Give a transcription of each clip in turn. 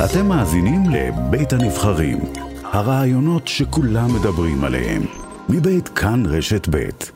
אתם מאזינים לבית הנבחרים, הרעיונות שכולם מדברים עליהם, מבית כאן רשת בית.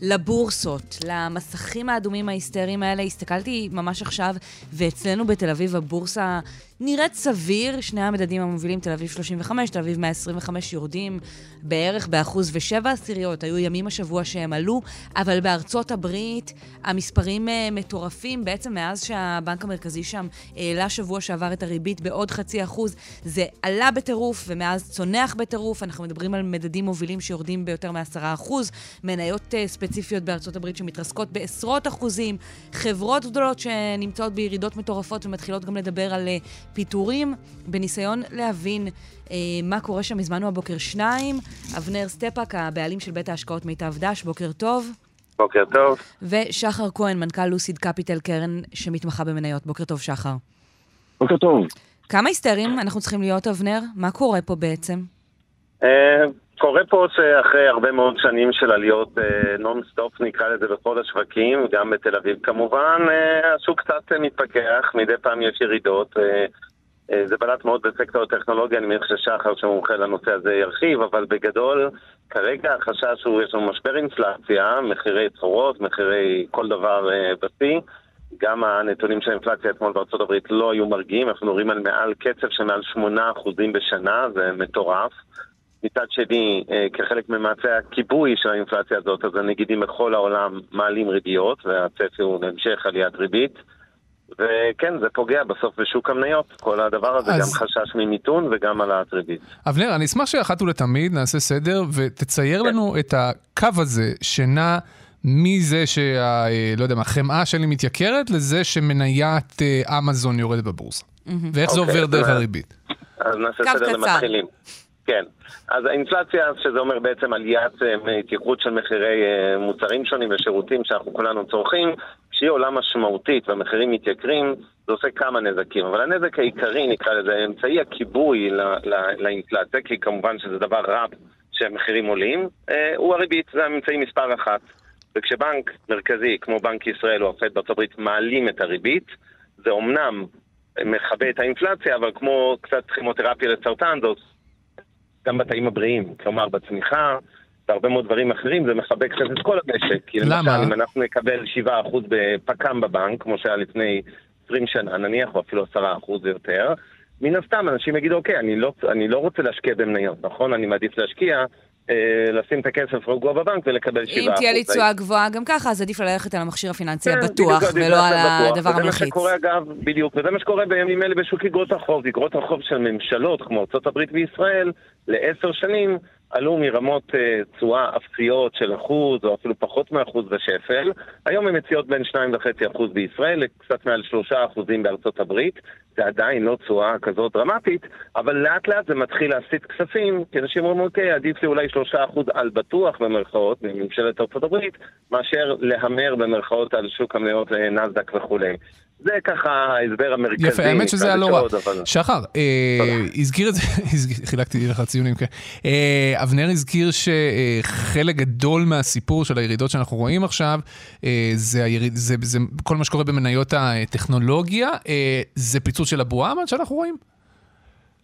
לבורסות, למסכים האדומים ההיסטריים האלה, הסתכלתי ממש עכשיו, ואצלנו בתל אביב הבורסה נראית סביר, שני המדדים המובילים, תל אביב 35, תל אביב 125, יורדים בערך באחוז ושבע עשיריות. היו ימים השבוע שהם עלו, אבל בארצות הברית המספרים אה, מטורפים. בעצם מאז שהבנק המרכזי שם העלה שבוע שעבר את הריבית בעוד חצי אחוז, זה עלה בטירוף, ומאז צונח בטירוף. אנחנו מדברים על מדדים מובילים שיורדים ביותר מעשרה אחוז, מניות אה, ספציפיות בארצות הברית שמתרסקות בעשרות אחוזים, חברות גדולות שנמצאות בירידות מטורפות ומתחילות גם לדבר על... פיטורים, בניסיון להבין אה, מה קורה שם. הזמנו הבוקר שניים, אבנר סטפאק, הבעלים של בית ההשקעות מיטב דש, בוקר טוב. בוקר טוב. ושחר כהן, מנכ"ל לוסיד קפיטל קרן שמתמחה במניות. בוקר טוב, שחר. בוקר טוב. כמה היסטריים אנחנו צריכים להיות, אבנר? מה קורה פה בעצם? אה, קורה פה שאחרי הרבה מאוד שנים של עליות נונסטופ, אה, נקרא לזה, בכל השווקים, גם בתל אביב כמובן, אה, השוק קצת מתפכח, מדי פעם יש ירידות. זה בלט מאוד בסקטור הטכנולוגיה, אני מניח ששחר שמומחה לנושא הזה ירחיב, אבל בגדול, כרגע החשש הוא, יש לנו משבר אינפלציה, מחירי צורות, מחירי כל דבר בשיא. גם הנתונים של האינפלציה אתמול בארצות הברית לא היו מרגיעים, אנחנו מדברים על מעל קצב של מעל 8% בשנה, זה מטורף. מצד שני, אה, כחלק ממעשי הכיבוי של האינפלציה הזאת, אז הנגידים בכל העולם מעלים ריביות, והצפי הוא להמשך עליית ריבית. וכן, זה פוגע בסוף בשוק המניות, כל הדבר הזה, אז... גם חשש ממיתון וגם העלאת ריבית. אבנר, אני אשמח שאחת ולתמיד נעשה סדר ותצייר כן. לנו את הקו הזה שנע מזה שה... אה, לא יודע מה, חמאה שלי מתייקרת, לזה שמניית אה, אמזון יורדת בבורסה. Mm-hmm. ואיך okay, זה אוקיי, עובר דרך הריבית. אז נעשה סדר למתחילים. כן, אז האינפלציה, שזה אומר בעצם עליית אה, התייקרות של מחירי אה, מוצרים שונים ושירותים שאנחנו כולנו צורכים, כשהיא עולה משמעותית והמחירים מתייקרים, זה עושה כמה נזקים. אבל הנזק העיקרי, נקרא לזה, אמצעי הכיבוי לאינפלציה, כי כמובן שזה דבר רע שהמחירים עולים, אה, הוא הריבית, זה האמצעי מספר אחת. וכשבנק מרכזי, כמו בנק ישראל או הפד בארצות הברית, מעלים את הריבית, זה אומנם מכבה את האינפלציה, אבל כמו קצת כימותרפיה לסרטן, זה גם בתאים הבריאים, כלומר בצמיחה, והרבה מאוד דברים אחרים, זה מחבק קצת את כל המשק. כי למה? למשל, אם אנחנו נקבל 7% בפק"ם בבנק, כמו שהיה לפני 20 שנה נניח, או אפילו 10% ויותר, מן הסתם אנשים יגידו, אוקיי, אני לא, אני לא רוצה להשקיע במניות, נכון? אני מעדיף להשקיע לשים את הכסף רגוע בבנק ולקבל 7%. אם תהיה לי תשואה גבוהה גם ככה, אז עדיף ללכת על המכשיר הפיננסי כן, הבטוח, ולא על הדבר המלחיץ. וזה מה שקורה אגב, בדיוק, וזה מה שקורה בימים אלה בשוק אגרות החוב. אגרות החוב של ממשלות כמו ארה"ב וישראל, לעשר שנים, עלו מרמות אה, תשואה אפסיות של אחוז, או אפילו פחות מאחוז בשפל. היום הן מציעות בין 2.5% בישראל לקצת מעל 3% בארצות הברית. זה עדיין לא תשואה כזאת דרמטית, אבל לאט לאט זה מתחיל להסיט כספים, כי אנשים אומרים, אוקיי, עדיף לי אולי 3% על בטוח במרכאות, מממשלת ארצות הברית, מאשר להמר במרכאות על שוק המניות אה, נסדק וכולי. זה ככה ההסבר המרכזי. יפה, האמת שזה היה לא רע. שחר, אה, הזכיר את זה, חילקתי לך ציונים, כן. אה, אבנר הזכיר שחלק גדול מהסיפור של הירידות שאנחנו רואים עכשיו, אה, זה כל מה שקורה במניות הטכנולוגיה, זה פיצוץ של הבועה, מה שאנחנו רואים?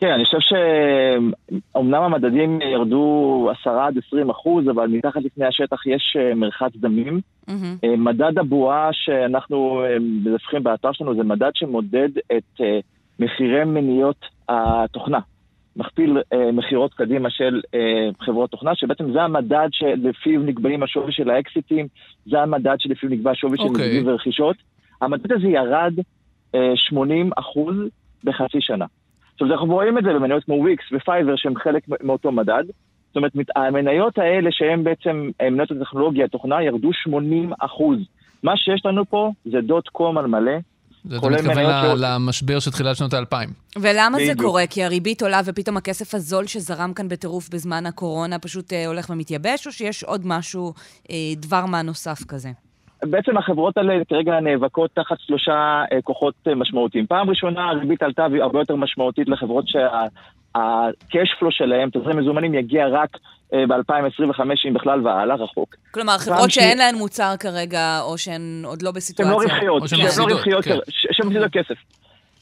כן, אני חושב שאומנם המדדים ירדו 10 עד 20 אחוז, אבל מתחת לפני השטח יש אה, מרחץ דמים. Mm-hmm. מדד הבועה שאנחנו אה, מדווחים באתר שלנו זה מדד שמודד את מחירי מניות התוכנה. מכפיל מכירות קדימה של חברות תוכנה, שבעצם זה המדד שלפיו נקבעים השווי של האקסיטים, זה המדד שלפיו נקבע השווי אוקיי. של אוקיי. נקבים ורכישות. המדד הזה ירד 80 אחוז בחצי שנה. עכשיו, אנחנו רואים את זה במניות כמו וויקס ופייבר שהם חלק מאותו מדד. זאת אומרת, המניות האלה שהן בעצם מניות הטכנולוגיה, התוכנה, ירדו 80 אחוז. מה שיש לנו פה זה dot com על מלא. זה אתה מתכוון ש... למשבר של תחילת שנות האלפיים. ולמה זה קורה? כי הריבית עולה ופתאום הכסף הזול שזרם כאן בטירוף בזמן הקורונה פשוט אה, הולך ומתייבש, או שיש עוד משהו, אה, דבר מה נוסף כזה? בעצם החברות האלה כרגע נאבקות תחת שלושה אה, כוחות אה, משמעותיים. פעם ראשונה הריבית עלתה הרבה יותר משמעותית לחברות שה-cash flow שלהם, תזרים מזומנים, יגיע רק אה, ב-2025, אם בכלל והלאה, רחוק. כלומר, חברות שאין להן מוצר כרגע, או שהן עוד לא בסיטואציה. שהן לא רווחיות, שהן לא רווחיות, שהן מפסידות כסף.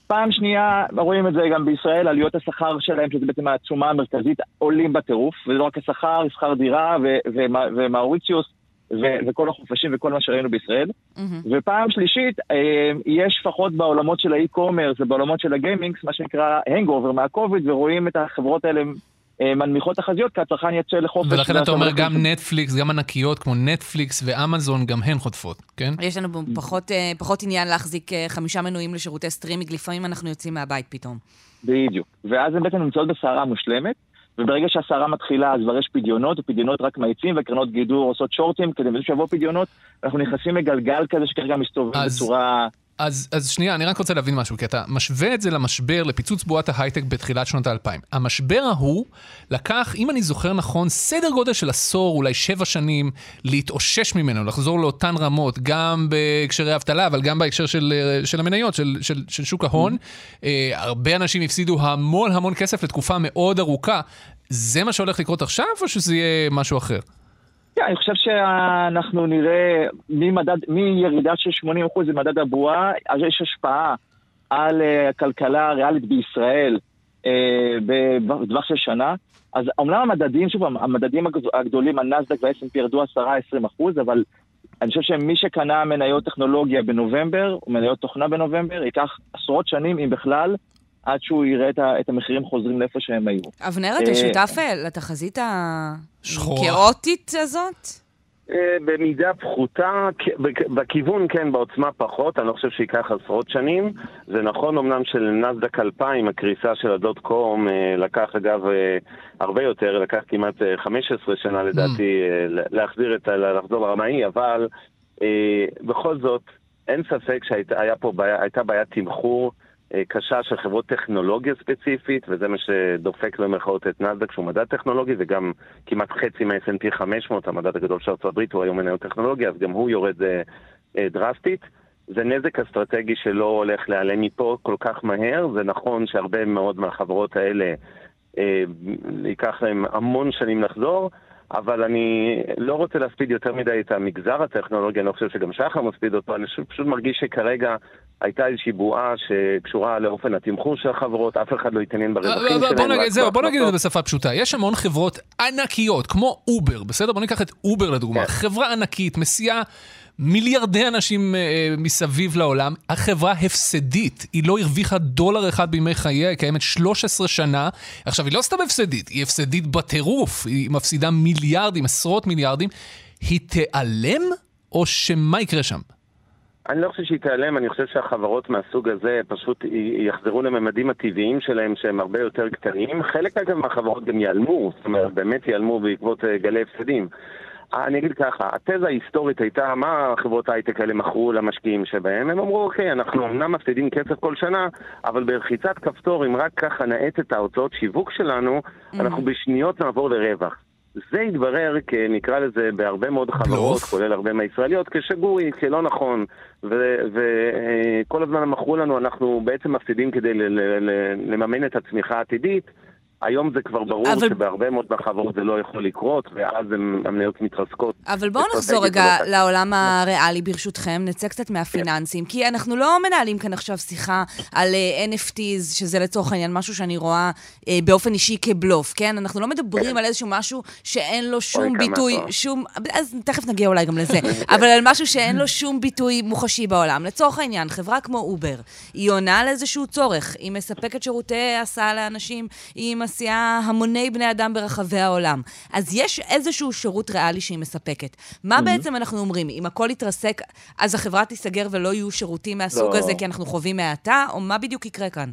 פעם שנייה, רואים את זה גם בישראל, עלויות השכר שלהם, שזה בעצם ההוצאה המרכזית, עולים בטירוף, וזה לא רק השכר, שכר דירה ומאוריציוס וכל החופשים וכל מה שראינו בישראל. Mm-hmm. ופעם שלישית, אה, יש לפחות בעולמות של ה e-commerce ובעולמות של ה gaming, מה שנקרא hangover מה COVID, ורואים את החברות האלה אה, מנמיכות תחזיות, כי הצרכן יצא לחופש. ולכן אתה אומר גם נטפליקס, גם ענקיות כמו נטפליקס ואמזון, גם הן חוטפות, כן? יש לנו פחות, אה, פחות עניין להחזיק חמישה מנויים לשירותי סטרימינג, לפעמים אנחנו יוצאים מהבית פתאום. בדיוק. ואז הן בעצם נמצאות בסערה מושלמת. וברגע שהסערה מתחילה אז כבר יש פדיונות, ופדיונות רק מאיצים, וקרנות גידור עושות שורטים, כדי שיבוא פדיונות, אנחנו נכנסים לגלגל כזה שכרגע מסתובב אז... בצורה... אז, אז שנייה, אני רק רוצה להבין משהו, כי אתה משווה את זה למשבר, לפיצוץ בועת ההייטק בתחילת שנות האלפיים. המשבר ההוא לקח, אם אני זוכר נכון, סדר גודל של עשור, אולי שבע שנים, להתאושש ממנו, לחזור לאותן רמות, גם בהקשרי אבטלה, אבל גם בהקשר של, של המניות, של, של, של שוק ההון. Mm-hmm. אה, הרבה אנשים הפסידו המון המון כסף לתקופה מאוד ארוכה. זה מה שהולך לקרות עכשיו, או שזה יהיה משהו אחר? כן, אני חושב שאנחנו נראה ממדד, מירידה של 80% במדד הבועה, אז יש השפעה על אה, הכלכלה הריאלית בישראל אה, בטווח של שנה. אז אומנם המדדים, שוב, המדדים הגדולים, הנסדק וה-S&P ירדו 10-20 אבל אני חושב שמי שקנה מניות טכנולוגיה בנובמבר, או מניות תוכנה בנובמבר, ייקח עשרות שנים, אם בכלל, עד שהוא יראה את המחירים חוזרים לאיפה שהם היו. אבנר, אתה אה, שותף לתחזית הכאוטית הזאת? אה, במידה פחותה, בכיוון כן, בעוצמה פחות, אני לא חושב שייקח עשרות שנים. זה נכון אמנם של נסדק 2000, הקריסה של הדוט קום אה, לקח אגב הרבה יותר, לקח כמעט 15 שנה לדעתי mm. להחזיר את, לחזור לרמה ההיא, אבל בכל זאת, אין ספק שהייתה בעיית תמחור. אה, קשה של חברות טכנולוגיה ספציפית, וזה מה שדופק במרכאות את נאסדק, שהוא מדד טכנולוגי, וגם כמעט חצי מה-S&P 500, המדד הגדול של ארצות הברית, הוא היום מניות טכנולוגיה, אז גם הוא יורד אה, אה, דרסטית. זה נזק אסטרטגי שלא הולך להיעלם מפה כל כך מהר. זה נכון שהרבה מאוד מהחברות האלה, אה, ייקח להם המון שנים לחזור, אבל אני לא רוצה להספיד יותר מדי את המגזר הטכנולוגי, אני לא חושב שגם שחר מספיד אותו, אני פשוט מרגיש שכרגע הייתה איזושהי בועה שקשורה לאופן התמחור של החברות, אף אחד לא התעניין ברווחים שלהם. בוא נגיד, זהו, בוא נגיד את זה בשפה פשוטה. יש המון חברות ענקיות, כמו אובר, בסדר? בוא ניקח את אובר לדוגמה. כן. חברה ענקית, מסיעה מיליארדי אנשים אה, מסביב לעולם. החברה הפסדית, היא לא הרוויחה דולר אחד בימי חייה, היא קיימת 13 שנה. עכשיו, היא לא סתם הפסדית, היא הפסדית בטירוף, היא מפסידה מיליארדים, עשרות מיליארדים. היא תיעלם, או שמה יקרה שם? אני לא חושב שהיא תיעלם, אני חושב שהחברות מהסוג הזה פשוט יחזרו לממדים הטבעיים שלהם שהם הרבה יותר קטנים. חלק אגב מהחברות גם ייעלמו, זאת אומרת, באמת ייעלמו בעקבות אה, גלי הפסדים. אני אגיד ככה, התזה ההיסטורית הייתה, מה החברות ההייטק האלה מכרו למשקיעים שבהם? הם אמרו, אוקיי, אנחנו אמנם מפסידים כסף כל שנה, אבל בלחיצת כפתור, אם רק ככה נאט את ההוצאות שיווק שלנו, mm-hmm. אנחנו בשניות נעבור לרווח. זה התברר, נקרא לזה, בהרבה מאוד חברות, כולל הרבה מהישראליות, כשגוי, כלא נכון. וכל הזמן מכרו לנו, אנחנו בעצם מפסידים כדי לממן את הצמיחה העתידית. היום זה כבר ברור אבל... שבהרבה מאוד מהחברות זה לא יכול לקרות, ואז המניות מתרסקות. אבל בואו נחזור רגע לא לעולם הריאלי ברשותכם, נצא קצת מהפיננסים, כן. כי אנחנו לא מנהלים כאן עכשיו שיחה על uh, NFTs, שזה לצורך העניין משהו שאני רואה uh, באופן אישי כבלוף, כן? אנחנו לא מדברים כן. על איזשהו משהו שאין לו שום ביטוי, שום... אז תכף נגיע אולי גם לזה, אבל על משהו שאין לו שום ביטוי מוחשי בעולם. לצורך העניין, חברה כמו אובר, היא עונה על איזשהו צורך, היא מספקת שירותי הסעה לאנשים, היא מסיעה המוני בני אדם ברחבי העולם. אז יש איזשהו שירות ריאלי שהיא מספקת. מה mm-hmm. בעצם אנחנו אומרים? אם הכל יתרסק, אז החברה תיסגר ולא יהיו שירותים מהסוג לא. הזה כי אנחנו חווים מהאטה, או מה בדיוק יקרה כאן?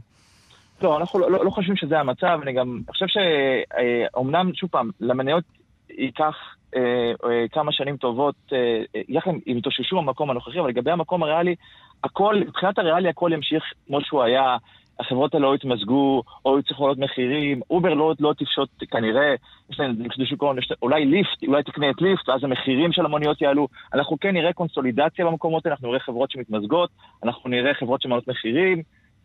לא, אנחנו לא, לא, לא חושבים שזה המצב, אני גם חושב שאומנם, שוב פעם, למניות ייקח אה, אה, כמה שנים טובות, אה, יחד עם התאוששו במקום הנוכחי, אבל לגבי המקום הריאלי, הכל, מבחינת הריאלי הכל ימשיך כמו שהוא היה. החברות האלה או יתמזגו, או יצטרכו לעלות מחירים, אובר לא, לא תפשוט כנראה, יש להם נקודות שוק ההון, אולי ליפט, אולי תקנה את ליפט, ואז המחירים של המוניות יעלו. אנחנו כן נראה קונסולידציה במקומות האלה, אנחנו נראה חברות שמתמזגות, אנחנו נראה חברות שמעלות מחירים,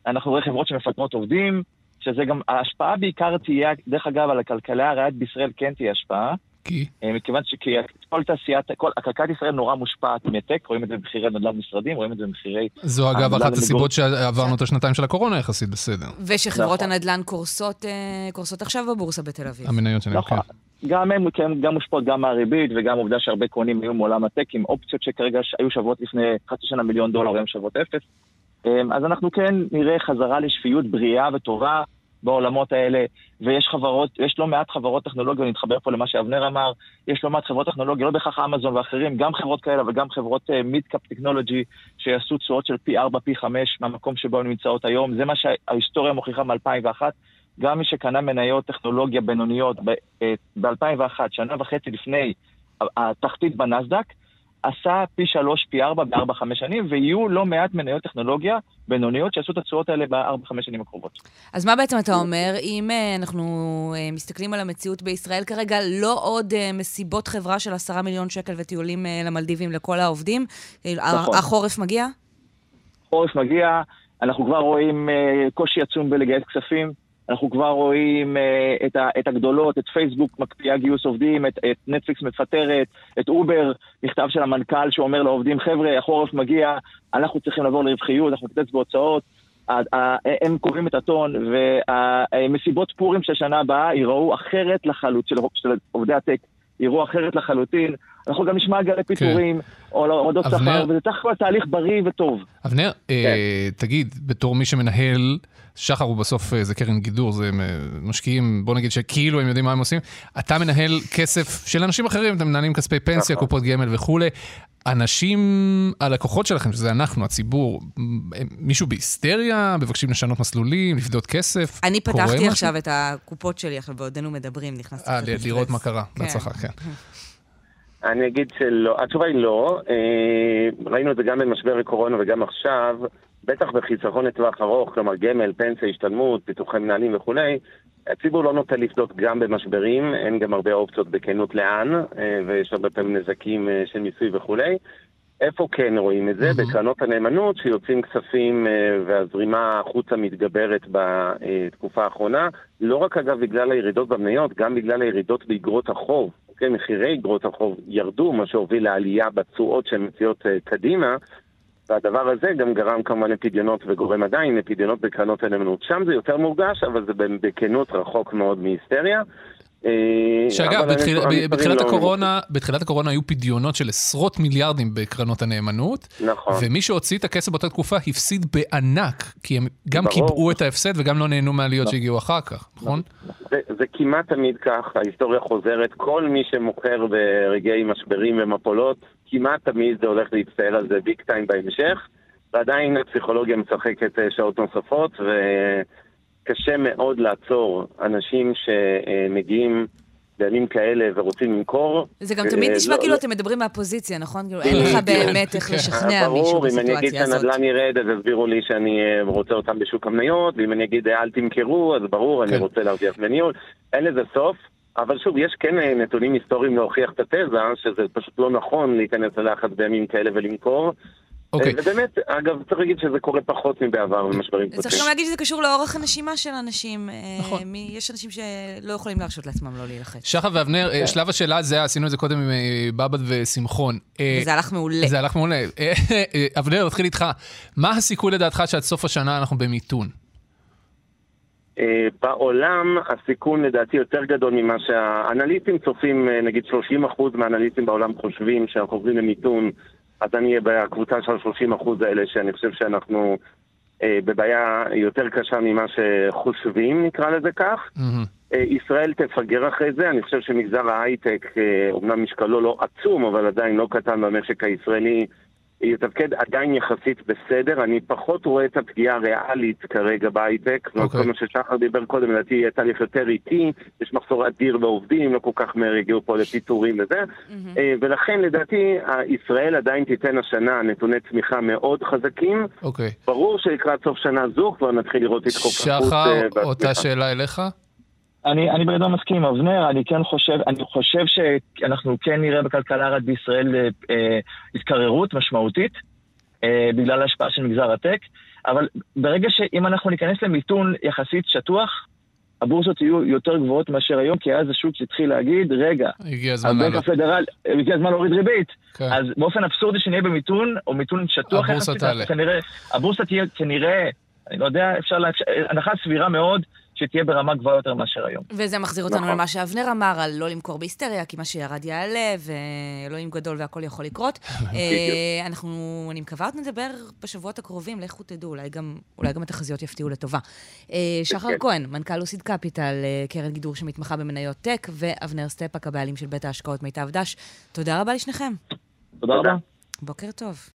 אנחנו נראה חברות שמפטרות עובדים, שזה גם, ההשפעה בעיקר תהיה, דרך אגב, על הכלכלה הריאלית בישראל כן תהיה השפעה. כי? מכיוון שכל תעשיית, כל, הכלכלת ישראל נורא מושפעת מטק, רואים את זה במחירי נדל"ן משרדים, רואים את זה במחירי... זו אגב אחת הסיבות שעברנו את השנתיים של הקורונה יחסית בסדר. ושחברות נכון. הנדל"ן קורסות, קורסות עכשיו בבורסה בתל אביב. המניות שלהם, נכון. כן. גם הם, כן, גם מושפעות גם מהריבית וגם עובדה שהרבה קונים היו מעולם הטק עם אופציות שכרגע היו שוות לפני חצי שנה מיליון דולר, היום שוות אפס. אמ, אז אנחנו כן נראה חזרה לשפיות בריאה וטובה בעולמות האלה, ויש חברות, יש לא מעט חברות טכנולוגיה, אני אתחבר פה למה שאבנר אמר, יש לא מעט חברות טכנולוגיה, לא בהכרח אמזון ואחרים, גם חברות כאלה וגם חברות מידקאפ uh, טכנולוגי שיעשו תשואות של פי 4, פי 5 מהמקום שבו הן נמצאות היום, זה מה שההיסטוריה מוכיחה מ-2001. גם מי שקנה מניות טכנולוגיה בינוניות ב-2001, שנה וחצי לפני התחתית בנסדק, עשה פי שלוש, פי ארבע, בארבע, חמש שנים, ויהיו לא מעט מניות טכנולוגיה בינוניות שיעשו את התשואות האלה בארבע, חמש שנים הקרובות. אז מה בעצם אתה אומר, אם אה, אנחנו אה, מסתכלים על המציאות בישראל כרגע, לא עוד אה, מסיבות חברה של עשרה מיליון שקל וטיולים למלדיבים לכל העובדים? נכון. החורף מגיע? החורף מגיע, אנחנו כבר רואים קושי עצום בלגייס כספים. אנחנו כבר רואים אה, את, ה, את הגדולות, את פייסבוק מקפיאה גיוס עובדים, את, את נטפליקס מפטרת, את אובר, מכתב של המנכ"ל שאומר לעובדים, חבר'ה, החורף מגיע, אנחנו צריכים לעבור לרווחיות, אנחנו נקצץ בהוצאות. הם קובעים את הטון, והמסיבות פורים של שנה הבאה ייראו אחרת לחלוטין, של, של עובדי הטק, ייראו אחרת לחלוטין. אנחנו גם נשמע גלי כן. פיטורים, כן. או הורדות שכר, וזה צריך להיות תהליך בריא וטוב. אבנר, כן. אה, תגיד, בתור מי שמנהל... שחר הוא בסוף, אה, זה קרן גידור, זה משקיעים, בוא נגיד שכאילו הם יודעים מה הם עושים. אתה מנהל כסף של אנשים אחרים, אתם מנהלים כספי פנסיה, נכון. קופות גמל וכולי. אנשים, הלקוחות שלכם, שזה אנחנו, הציבור, מישהו בהיסטריה, מבקשים לשנות מסלולים, לפדות כסף? אני פתחתי עכשיו את הקופות שלי, עכשיו בעודנו מדברים, נכנסתי... אה, לראות מה קרה, כן. בהצלחה, כן. אני אגיד שלא, התשובה היא לא. אה, ראינו את זה גם במשבר הקורונה וגם עכשיו. בטח בחיסכון לטווח ארוך, כלומר גמל, פנסיה, השתלמות, פיתוחי מנהלים וכולי, הציבור לא נוטה לפדות גם במשברים, אין גם הרבה אופציות בכנות לאן, אה, ויש הרבה פעמים נזקים אה, של מיסוי וכולי. איפה כן רואים את זה? Mm-hmm. בקרנות הנאמנות שיוצאים כספים אה, והזרימה החוצה מתגברת בתקופה האחרונה, לא רק אגב בגלל הירידות במניות, גם בגלל הירידות באגרות החוב. כן, מחירי אגרות החוב ירדו, מה שהוביל לעלייה בתשואות שהן מציעות קדימה. והדבר הזה גם גרם כמובן לפדיונות וגורם עדיין לפדיונות בקרנות הנאמנות. שם זה יותר מורגש, אבל זה בכנות רחוק מאוד מהיסטריה. אה, שאגב, בתחיל, בתחילת, לא הקורונה, בתחילת הקורונה היו פדיונות של עשרות מיליארדים בקרנות הנאמנות. נכון. ומי שהוציא את הכסף באותה תקופה הפסיד בענק, כי הם גם קיבעו את ההפסד וגם לא נהנו מהעליות נכון. שהגיעו אחר כך, נכון? זה, זה כמעט תמיד כך, ההיסטוריה חוזרת. כל מי שמוכר ברגעי משברים ומפולות, כמעט תמיד זה הולך להצטער על זה ביג טיים בהמשך. ועדיין הפסיכולוגיה משחקת אה, שעות נוספות, ו... קשה מאוד לעצור אנשים שמגיעים בימים כאלה ורוצים למכור. זה גם תמיד נשמע לא, כאילו לא. אתם מדברים מהפוזיציה, נכון? כאילו אין לך באמת איך לשכנע מישהו בסיטואציה הזאת. ברור, אם אני אגיד שהנדל"ן ירד, אז יסבירו לי שאני אה, רוצה אותם בשוק המניות, ואם אני אגיד אל תמכרו, אז ברור, אני כן. רוצה להרוויח בניהול. אין לזה סוף. אבל שוב, יש כן אה, נתונים היסטוריים להוכיח את התזה, שזה פשוט לא נכון להיכנס ללחץ בימים כאלה ולמכור. אוקיי. Okay. ובאמת, אגב, צריך להגיד שזה קורה פחות מבעבר במשברים קודמים. צריך גם להגיד שזה קשור לאורך הנשימה של אנשים. אה, נכון. יש אנשים שלא יכולים להרשות לעצמם לא להילחץ. שחר ואבנר, כן. שלב השאלה זה, עשינו את זה קודם עם אה, בבא ושמחון. וזה הלך מעולה. זה הלך מעולה. אבנר, נתחיל איתך. מה הסיכוי לדעתך שעד סוף השנה אנחנו במיתון? בעולם הסיכון לדעתי יותר גדול ממה שהאנליסטים צופים, נגיד 30% מהאנליסטים בעולם חושבים שאנחנו עוברים למיתון. אז אני אהיה בקבוצה של ה-30% האלה, שאני חושב שאנחנו אה, בבעיה יותר קשה ממה שחושבים, נקרא לזה כך. Mm-hmm. אה, ישראל תפגר אחרי זה, אני חושב שמגזר ההייטק, אה, אומנם משקלו לא עצום, אבל עדיין לא קטן במשק הישראלי, יתפקד עדיין יחסית בסדר, אני פחות רואה את הפגיעה הריאלית כרגע בהייטק, okay. אוקיי. כל מה ששחר דיבר קודם, לדעתי יהיה תהליך יותר איטי, יש מחסור אדיר בעובדים, לא כל כך מהר הגיעו פה לפיטורים וזה, mm-hmm. ולכן לדעתי ישראל עדיין תיתן השנה נתוני צמיחה מאוד חזקים. Okay. אוקיי. ברור שלקראת סוף שנה זו כבר נתחיל לראות התחופפות. שחר, אה, אותה שאלה אליך? אני, אני בגדול מסכים עם אבנר, אני כן חושב, אני חושב שאנחנו כן נראה בכלכלה רק בישראל אה, אה, התקררות משמעותית, אה, בגלל ההשפעה של מגזר הטק, אבל ברגע שאם אנחנו ניכנס למיתון יחסית שטוח, הבורסות יהיו יותר גבוהות מאשר היום, כי אז השוק התחיל להגיד, רגע, הגיע הזמן לעלות. הפדרל, הגיע הזמן להוריד ריבית. כן. אז באופן אבסורדי שנהיה במיתון, או מיתון שטוח, הבורסה תעלה. הבורסה תהיה כנראה, אני לא יודע, אפשר, הנחה סבירה מאוד. שתהיה ברמה גבוהה יותר מאשר היום. וזה מחזיר אותנו נכון. למה שאבנר אמר, על לא למכור בהיסטריה, כי מה שירד יעלה, ואלוהים גדול והכל יכול לקרות. אה, אנחנו, אני מקווה עוד נדבר בשבועות הקרובים, לכו תדעו, אולי גם, אולי גם התחזיות יפתיעו לטובה. אה, שחר כהן, מנכ"ל לוסיד קפיטל, אה, קרן גידור שמתמחה במניות טק, ואבנר סטפאק, הבעלים של בית ההשקעות מיטב דש. תודה רבה לשניכם. תודה רבה. בוקר טוב.